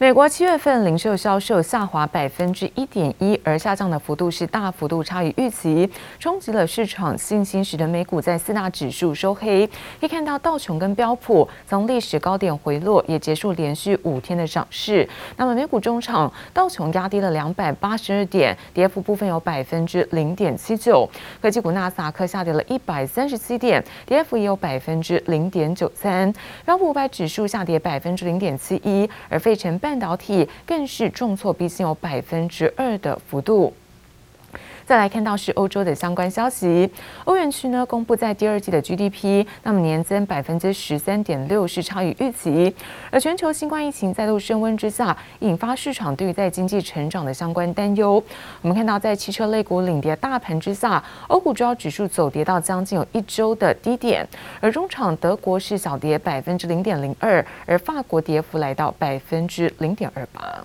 美国七月份零售销售下滑百分之一点一，而下降的幅度是大幅度差于预期，冲击了市场信心，使得美股在四大指数收黑。可以看到道琼跟标普从历史高点回落，也结束连续五天的涨势。那么美股中场，道琼压低了两百八十二点，跌幅部分有百分之零点七九。科技股纳斯达克下跌了一百三十七点，跌幅也有百分之零点九三。标普五百指数下跌百分之零点七一，而费城半半导体更是重挫，毕竟有百分之二的幅度。再来看到是欧洲的相关消息，欧元区呢公布在第二季的 GDP，那么年增百分之十三点六是超于预期。而全球新冠疫情再度升温之下，引发市场对于在经济成长的相关担忧。我们看到在汽车类股领跌大盘之下，欧股主要指数走跌到将近有一周的低点，而中场德国是小跌百分之零点零二，而法国跌幅来到百分之零点二八。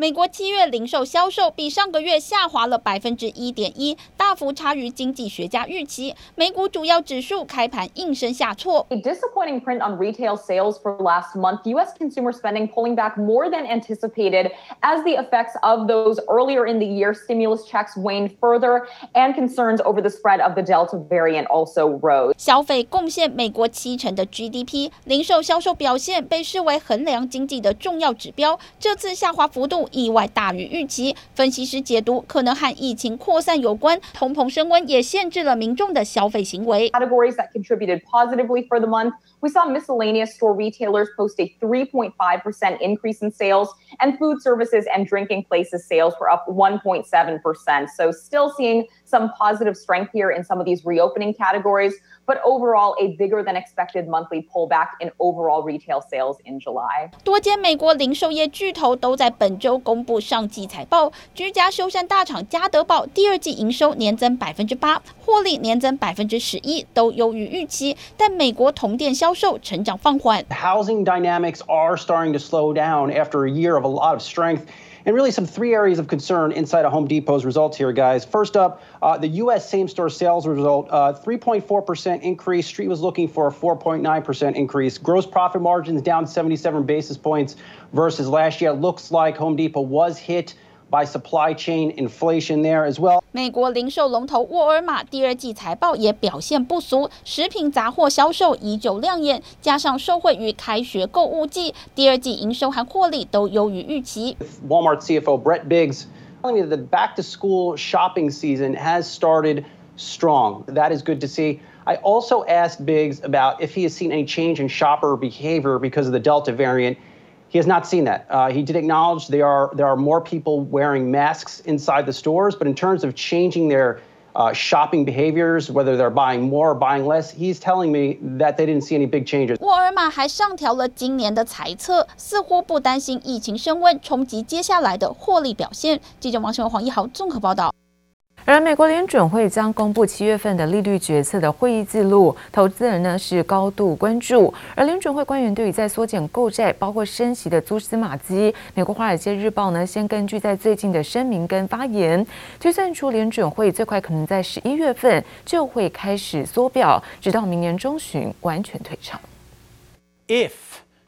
美国七月零售销售比上个月下滑了百分之一点一，大幅差于经济学家预期。美股主要指数开盘应声下挫。A disappointing print on retail sales for last month. U.S. consumer spending pulling back more than anticipated as the effects of those earlier in the year stimulus checks waned further, and concerns over the spread of the Delta variant also rose. 消费贡献美国七成的 GDP，零售销售表现被视为衡量经济的重要指标。这次下滑幅度。意外大于预期，分析师解读可能和疫情扩散有关，通膨升温也限制了民众的消费行为。Categories that contributed positively for the month, we saw miscellaneous store retailers post a 3.5% increase in sales, and food services and drinking places sales were up 1.7%. So still seeing some positive strength here in some of these reopening categories, but overall a bigger than expected monthly pullback in overall retail sales in July. 多间美国零售业巨头都在本周公布上季财报，居家修缮大厂家得宝第二季营收年增百分之八，获利年增百分之十一，都优于预期。但美国同店销 售成长放缓。Housing dynamics are starting to slow down after a year of a lot of strength. And really, some three areas of concern inside of Home Depot's results here, guys. First up, uh, the U.S. same store sales result uh, 3.4% increase. Street was looking for a 4.9% increase. Gross profit margins down 77 basis points versus last year. It looks like Home Depot was hit by supply chain inflation there as well. 美国零售龙头沃尔玛第二季财报也表现不俗，食品杂货销售依旧亮眼，加上受惠于开学购物季，第二季营收和获利都优于预期。Walmart CFO Brett Biggs telling me that the back to school shopping season has started strong. That is good to see. I also asked Biggs about if he has seen any change in shopper behavior because of the Delta variant. He has not seen that. Uh, he did acknowledge there are there are more people wearing masks inside the stores, but in terms of changing their uh, shopping behaviors, whether they're buying more or buying less, he's telling me that they didn't see any big changes. 沃尔玛还上调了今年的财测，似乎不担心疫情升温冲击接下来的获利表现。记者王晨、黄一豪综合报道。 而美国联准会将公布七月份的利率决策的会议记录，投资人呢是高度关注。而联准会官员对于在缩减购债、包括升息的蛛丝马迹，美国华尔街日报呢先根据在最近的声明跟发言，推算出联准会最快可能在十一月份就会开始缩表，直到明年中旬完全退场。If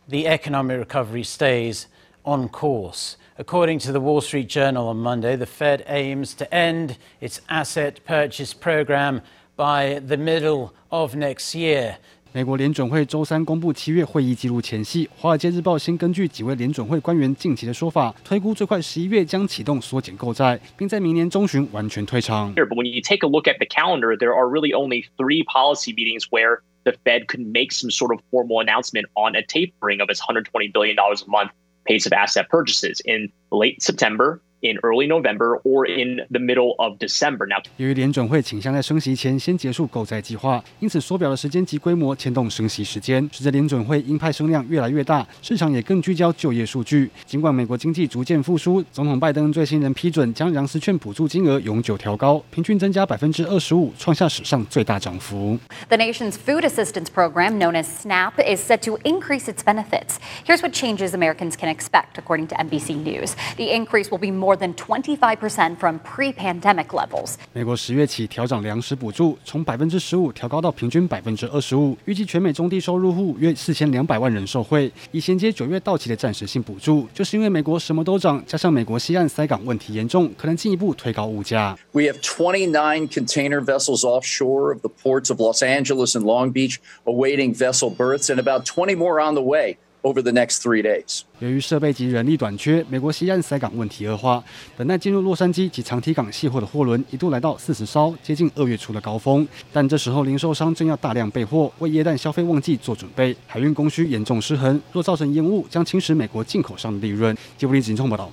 the economic recovery stays on course. According to the Wall Street Journal on Monday, the Fed aims to end its asset purchase program by the middle of next year. 美国联准会周三公布七月会议记录前夕，《华尔街日报》先根据几位联准会官员近期的说法，推估最快十一月将启动缩减购债，并在明年中旬完全退场。But when you take a look at the calendar, there are really only three policy meetings where the Fed could make some sort of formal announcement on a tapering of its $120 billion a month pace of asset purchases. In late September, in early November or in the middle of December. Now，由于联准会倾向在升息前先结束购债计划，因此缩表的时间及规模牵动升息时间，使得联准会鹰派声量越来越大，市场也更聚焦就业数据。尽管美国经济逐渐复苏，总统拜登最新仍批准将粮食券补助金额永久调高，平均增加百分之二十五，创下史上最大涨幅。The nation's food assistance program, known as SNAP, is set to increase its benefits. Here's what changes Americans can expect, according to NBC News. The increase will be more more than 25% from pre-pandemic levels. 美国十月起调涨粮食补助，从百分之十五调高到平均百分之二十五，预计全美中低收入户约四千两百万人受惠，以衔接九月到期的暂时性补助。就是因为美国什么都涨，加上美国西岸塞港问题严重，可能进一步推高物价。We have 29 container vessels offshore of the ports of Los Angeles and Long Beach awaiting vessel berths, and about 20 more on the way. Over the next three days，由于设备及人力短缺，美国西岸塞港问题恶化，等待进入洛杉矶及长堤港卸货的货轮一度来到四十艘，接近二月初的高峰。但这时候零售商正要大量备货，为耶诞消费旺季做准备，海运供需严重失衡，若造成延误，将侵蚀美国进口商的利润。吉布林警众报道。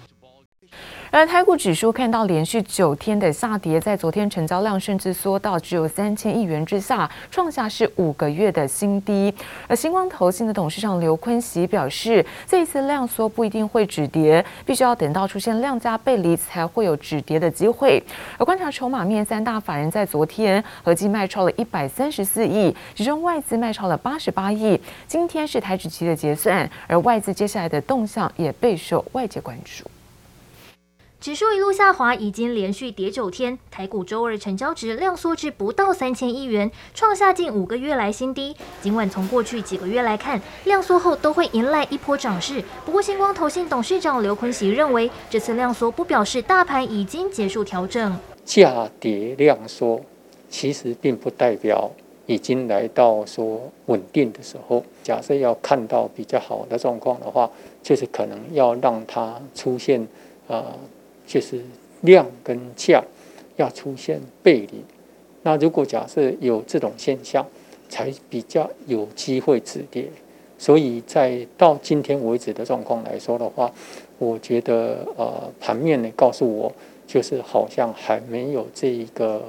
而台股指数看到连续九天的下跌，在昨天成交量甚至缩到只有三千亿元之下，创下是五个月的新低。而星光投信的董事长刘坤喜表示，这一次量缩不一定会止跌，必须要等到出现量价背离才会有止跌的机会。而观察筹码面，三大法人在昨天合计卖超了一百三十四亿，其中外资卖超了八十八亿。今天是台指期的结算，而外资接下来的动向也备受外界关注。指数一路下滑，已经连续跌九天。台股周二成交值量缩至不到三千亿元，创下近五个月来新低。尽管从过去几个月来看，量缩后都会迎来一波涨势。不过，星光投信董事长刘坤喜认为，这次量缩不表示大盘已经结束调整。价跌量缩，其实并不代表已经来到说稳定的时候。假设要看到比较好的状况的话，就是可能要让它出现啊。呃就是量跟价要出现背离，那如果假设有这种现象，才比较有机会止跌。所以在到今天为止的状况来说的话，我觉得呃盘面呢告诉我，就是好像还没有这一个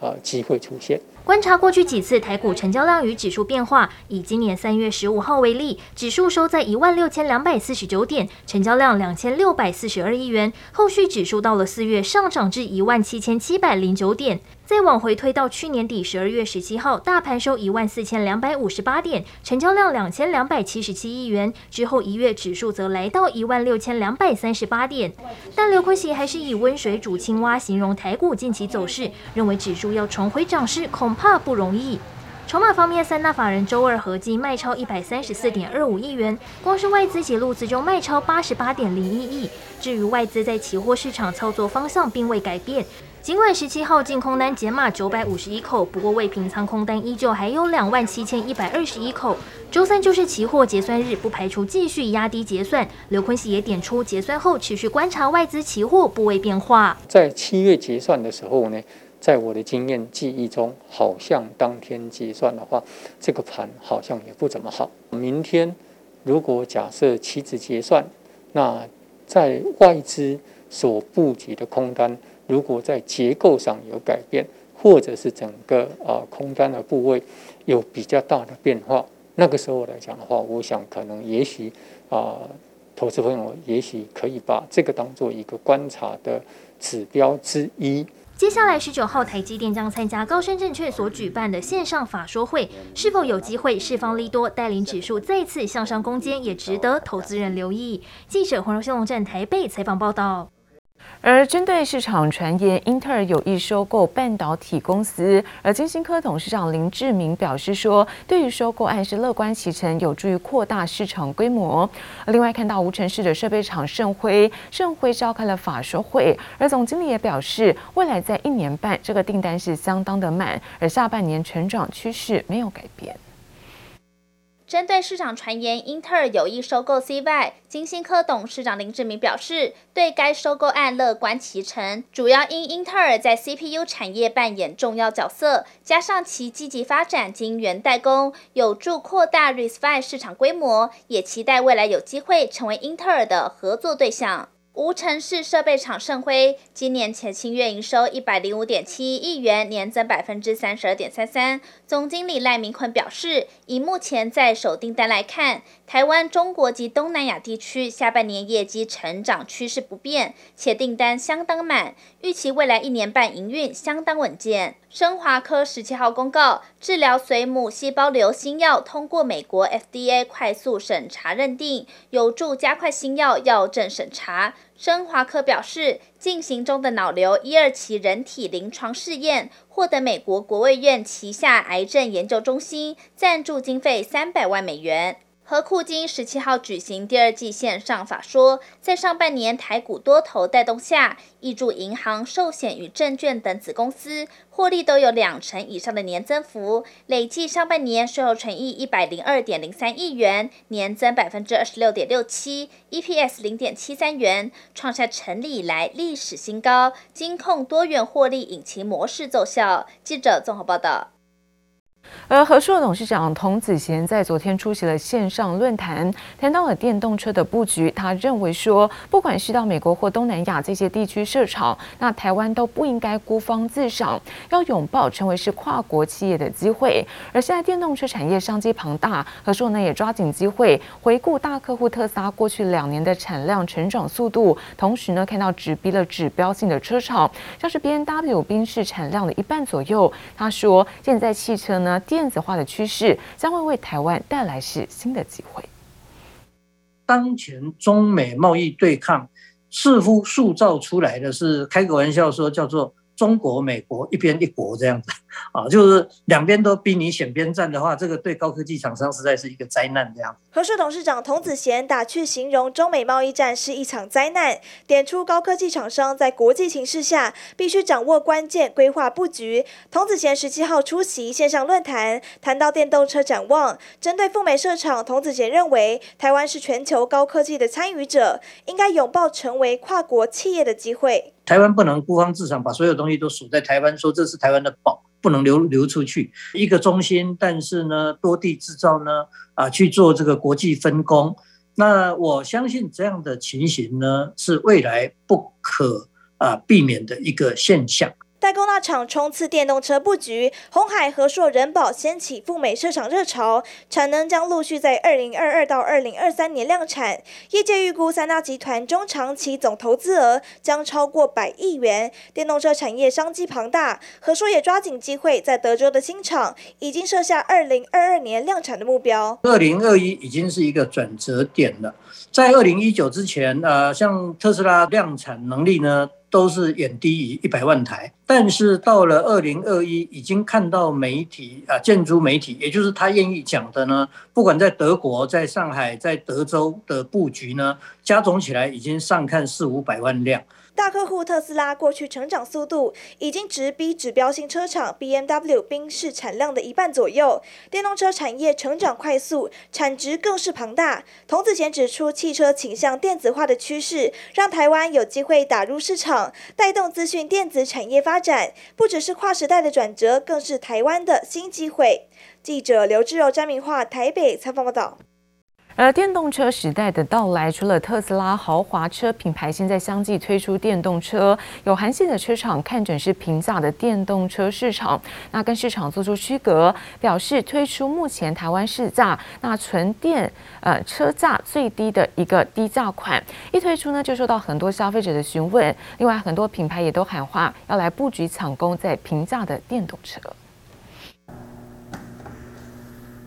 呃机会出现。观察过去几次台股成交量与指数变化，以今年三月十五号为例，指数收在一万六千两百四十九点，成交量两千六百四十二亿元。后续指数到了四月上涨至一万七千七百零九点。再往回推到去年底十二月十七号，大盘收一万四千两百五十八点，成交量两千两百七十七亿元。之后一月指数则来到一万六千两百三十八点。但刘坤喜还是以温水煮青蛙形容台股近期走势，认为指数要重回涨势恐怕不容易。筹码方面，三大法人周二合计卖超一百三十四点二五亿元，光是外资及陆资就卖超八十八点零一亿。至于外资在期货市场操作方向并未改变。尽管十七号净空单减码九百五十一口，不过未平仓空单依旧还有两万七千一百二十一口。周三就是期货结算日，不排除继续压低结算。刘坤喜也点出，结算后持续观察外资期货部位变化。在七月结算的时候呢，在我的经验记忆中，好像当天结算的话，这个盘好像也不怎么好。明天如果假设期指结算，那在外资所布局的空单。如果在结构上有改变，或者是整个啊空单的部位有比较大的变化，那个时候来讲的话，我想可能也许啊，投资朋友也许可以把这个当做一个观察的指标之一。接下来十九号，台积电将参加高盛证券所举办的线上法说会，是否有机会释放利多，带领指数再次向上攻坚，也值得投资人留意。记者黄柔新龙站台北采访报道。而针对市场传言，英特尔有意收购半导体公司，而晶心科董事长林志明表示说，对于收购案是乐观其成，有助于扩大市场规模。另外，看到无尘室的设备厂盛辉，盛辉召开了法说会，而总经理也表示，未来在一年半这个订单是相当的满，而下半年成长趋势没有改变。针对市场传言，英特尔有意收购 CY，晶心科董事长林志明表示，对该收购案乐观其成，主要因英特尔在 CPU 产业扮演重要角色，加上其积极发展晶圆代工，有助扩大 RISC-V 市场规模，也期待未来有机会成为英特尔的合作对象。无尘室设备厂盛辉今年前七月营收一百零五点七亿元，年增百分之三十二点三三。总经理赖明坤表示，以目前在手订单来看，台湾、中国及东南亚地区下半年业绩成长趋势不变，且订单相当满，预期未来一年半营运相当稳健。生华科十七号公告，治疗髓母细胞瘤新药通过美国 FDA 快速审查认定，有助加快新药药证审查。生华科表示，进行中的脑瘤一二期人体临床试验获得美国国卫院旗下癌症研究中心赞助经费三百万美元。和库金十七号举行第二季线上法说，在上半年台股多头带动下，挹注银行、寿险与证券等子公司获利都有两成以上的年增幅，累计上半年税后纯益一百零二点零三亿元，年增百分之二十六点六七，EPS 零点七三元，创下成立以来历史新高。金控多元获利引擎模式奏效。记者综合报道。而和硕董事长童子贤在昨天出席了线上论坛，谈到了电动车的布局。他认为说，不管是到美国或东南亚这些地区设厂，那台湾都不应该孤芳自赏，要拥抱成为是跨国企业的机会。而现在电动车产业商机庞大，和硕呢也抓紧机会，回顾大客户特斯拉过去两年的产量成长速度，同时呢看到直逼了指标性的车厂，像是 BMW 宾士产量的一半左右。他说，现在汽车呢。电子化的趋势将会为台湾带来是新的机会。当前中美贸易对抗似乎塑造出来的是，开个玩笑说叫做。中国、美国一边一国这样子啊，就是两边都逼你选边站的话，这个对高科技厂商实在是一个灾难这样子。和硕董事长童子贤打趣形容中美贸易战是一场灾难，点出高科技厂商在国际形势下必须掌握关键规划布局。童子贤十七号出席线上论坛，谈到电动车展望，针对赴美设厂，童子贤认为台湾是全球高科技的参与者，应该拥抱成为跨国企业的机会。台湾不能孤芳自赏，把所有东西都锁在台湾，说这是台湾的宝，不能流流出去。一个中心，但是呢，多地制造呢，啊，去做这个国际分工。那我相信这样的情形呢，是未来不可啊避免的一个现象。代工大厂冲刺电动车布局，鸿海、和硕、人保掀起赴美设厂热潮，产能将陆续在二零二二到二零二三年量产。业界预估三大集团中长期总投资额将超过百亿元，电动车产业商机庞大。和硕也抓紧机会，在德州的新厂已经设下二零二二年量产的目标。二零二一已经是一个转折点了，在二零一九之前，呃，像特斯拉量产能力呢，都是远低于一百万台，但是到了二零二一，已经看到媒体啊，建筑媒体，也就是他愿意讲的呢，不管在德国、在上海、在德州的布局呢，加总起来已经上看四五百万辆。大客户特斯拉过去成长速度已经直逼指标性车厂 BMW 宾士产量的一半左右，电动车产业成长快速，产值更是庞大。童子贤指出，汽车倾向电子化的趋势，让台湾有机会打入市场，带动资讯电子产业发展，不只是跨时代的转折，更是台湾的新机会。记者刘志柔、詹明化台北采访报道。而电动车时代的到来，除了特斯拉豪华车品牌现在相继推出电动车，有韩系的车厂看准是平价的电动车市场，那跟市场做出区隔，表示推出目前台湾市价那纯电呃车价最低的一个低价款，一推出呢就受到很多消费者的询问。另外，很多品牌也都喊话要来布局抢攻在平价的电动车。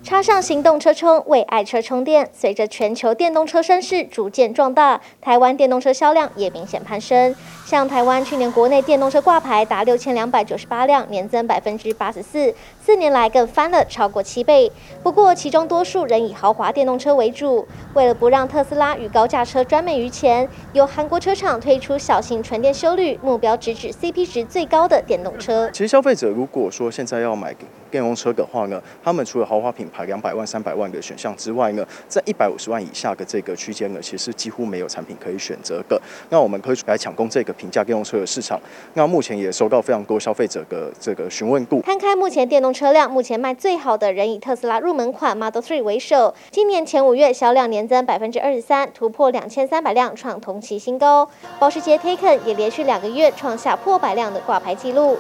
插上行动车充，为爱车充电。随着全球电动车声势逐渐壮大，台湾电动车销量也明显攀升。像台湾去年国内电动车挂牌达六千两百九十八辆，年增百分之八十四，四年来更翻了超过七倍。不过，其中多数仍以豪华电动车为主。为了不让特斯拉与高价车专美于前，由韩国车厂推出小型纯电休旅，目标直指 CP 值最高的电动车。其实消费者如果说现在要买电动车的话呢，他们除了豪华品牌两百万、三百万的选项之外呢，在一百五十万以下的这个区间呢，其实几乎没有产品可以选择的。那我们可以来抢攻这个平价电动车的市场。那目前也收到非常多消费者的这个询问度。摊开目前电动车辆，目前卖最好的仍以特斯拉入门款 Model 3为首。今年前五月销量年增百分之二十三，突破两千三百辆，创同期新高。保时捷 Taycan 也连续两个月创下破百辆的挂牌纪录。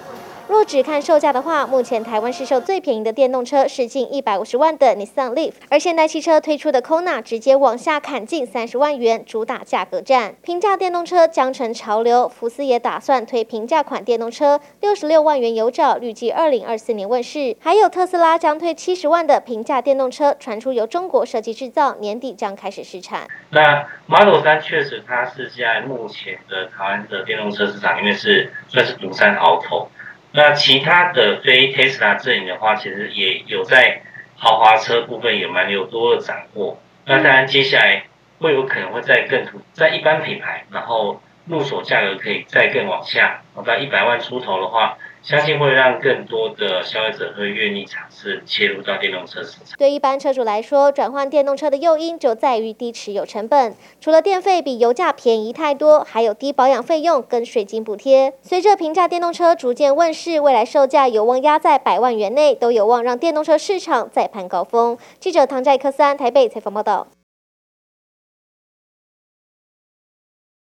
若只看售价的话，目前台湾市售最便宜的电动车是近一百五十万的 Nissan Leaf，而现代汽车推出的 Kona 直接往下砍近三十万元，主打价格战。平价电动车将成潮流，福斯也打算推平价款电动车，六十六万元有找，预计二零二四年问世。还有特斯拉将推七十万的平价电动车，传出由中国设计制造，年底将开始试产。那 Model 3确实它是现在目前的台湾的电动车市场，因为是算是独占鳌头。那其他的非 Tesla 阵营的话，其实也有在豪华车部分也蛮有多的斩获。那当然，接下来会有可能会在更土，在一般品牌，然后入手价格可以再更往下，到一百万出头的话。相信会让更多的消费者会愿意尝试切入到电动车市场。对一般车主来说，转换电动车的诱因就在于低持有成本，除了电费比油价便宜太多，还有低保养费用跟税金补贴。随着平价电动车逐渐问世，未来售价有望压在百万元内，都有望让电动车市场再攀高峰。记者唐寨克三台北采访报道。